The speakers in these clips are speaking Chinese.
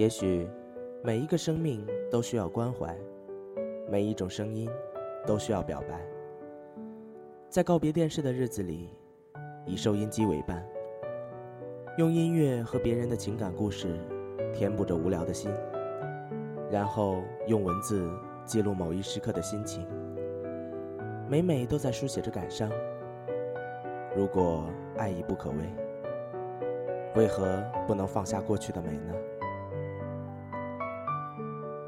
也许，每一个生命都需要关怀，每一种声音都需要表白。在告别电视的日子里，以收音机为伴，用音乐和别人的情感故事填补着无聊的心，然后用文字记录某一时刻的心情。每每都在书写着感伤。如果爱已不可为，为何不能放下过去的美呢？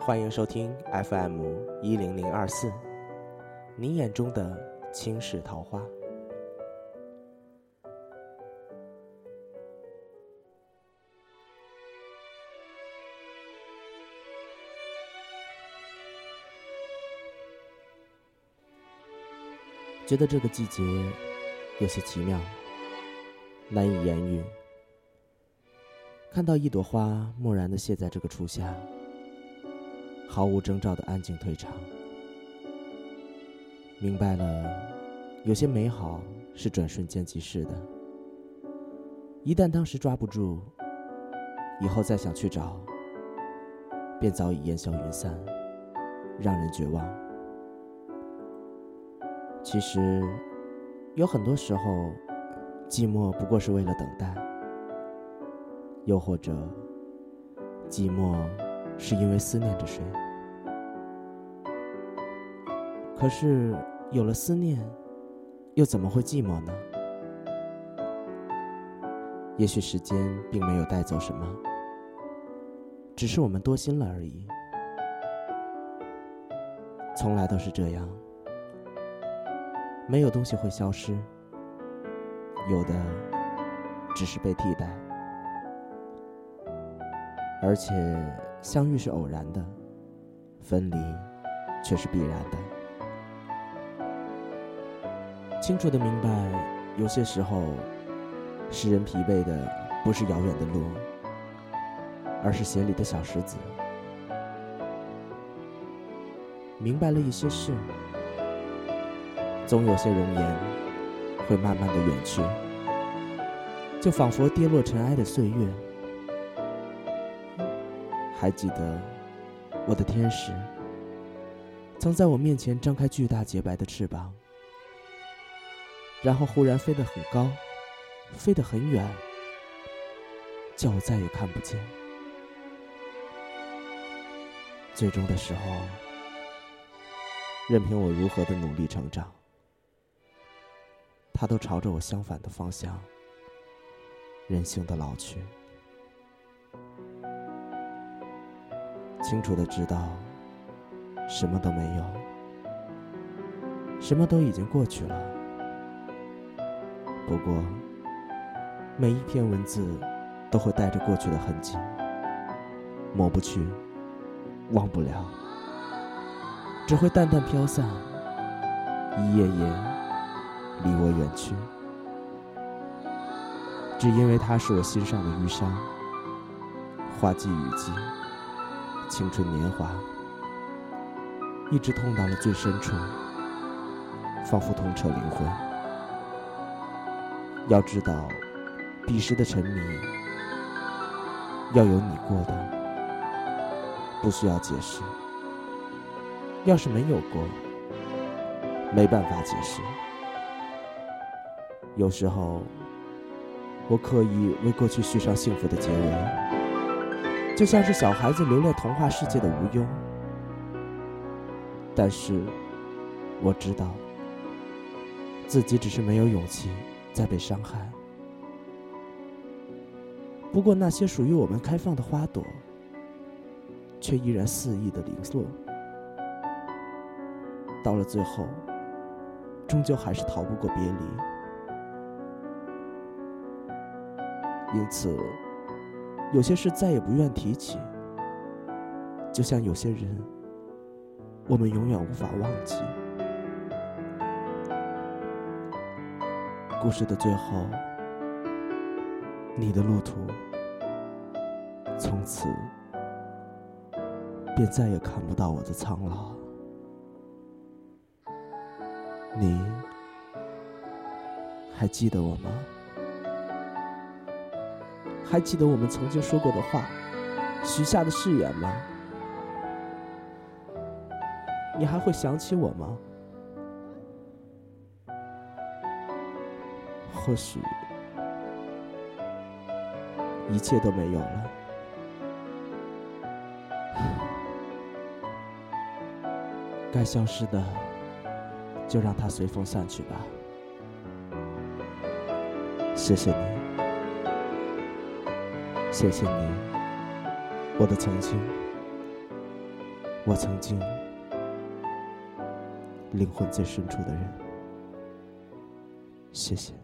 欢迎收听 FM 一零零二四，你眼中的倾世桃花。觉得这个季节有些奇妙，难以言喻。看到一朵花木然的谢在这个初夏。毫无征兆的安静退场，明白了，有些美好是转瞬间即逝的。一旦当时抓不住，以后再想去找，便早已烟消云散，让人绝望。其实，有很多时候，寂寞不过是为了等待，又或者，寂寞。是因为思念着谁？可是有了思念，又怎么会寂寞呢？也许时间并没有带走什么，只是我们多心了而已。从来都是这样，没有东西会消失，有的只是被替代，而且。相遇是偶然的，分离却是必然的。清楚的明白，有些时候，使人疲惫的不是遥远的路，而是鞋里的小石子。明白了一些事，总有些容颜会慢慢的远去，就仿佛跌落尘埃的岁月。还记得，我的天使曾在我面前张开巨大洁白的翅膀，然后忽然飞得很高，飞得很远，叫我再也看不见。最终的时候，任凭我如何的努力成长，它都朝着我相反的方向，任性的老去。清楚的知道，什么都没有，什么都已经过去了。不过，每一篇文字都会带着过去的痕迹，抹不去，忘不了，只会淡淡飘散，一页页离我远去。只因为它是我心上的淤伤，花季雨季。青春年华，一直痛到了最深处，仿佛痛彻灵魂。要知道，彼时的沉迷，要有你过的，不需要解释；要是没有过，没办法解释。有时候，我刻意为过去续上幸福的结尾。就像是小孩子留恋童话世界的无忧，但是我知道，自己只是没有勇气再被伤害。不过那些属于我们开放的花朵，却依然肆意的零落，到了最后，终究还是逃不过别离。因此。有些事再也不愿提起，就像有些人，我们永远无法忘记。故事的最后，你的路途从此便再也看不到我的苍老。你还记得我吗？还记得我们曾经说过的话，许下的誓言吗？你还会想起我吗？或许一切都没有了，该消失的就让它随风散去吧。谢谢你，谢谢你，我的曾经，我曾经灵魂最深处的人。谢谢。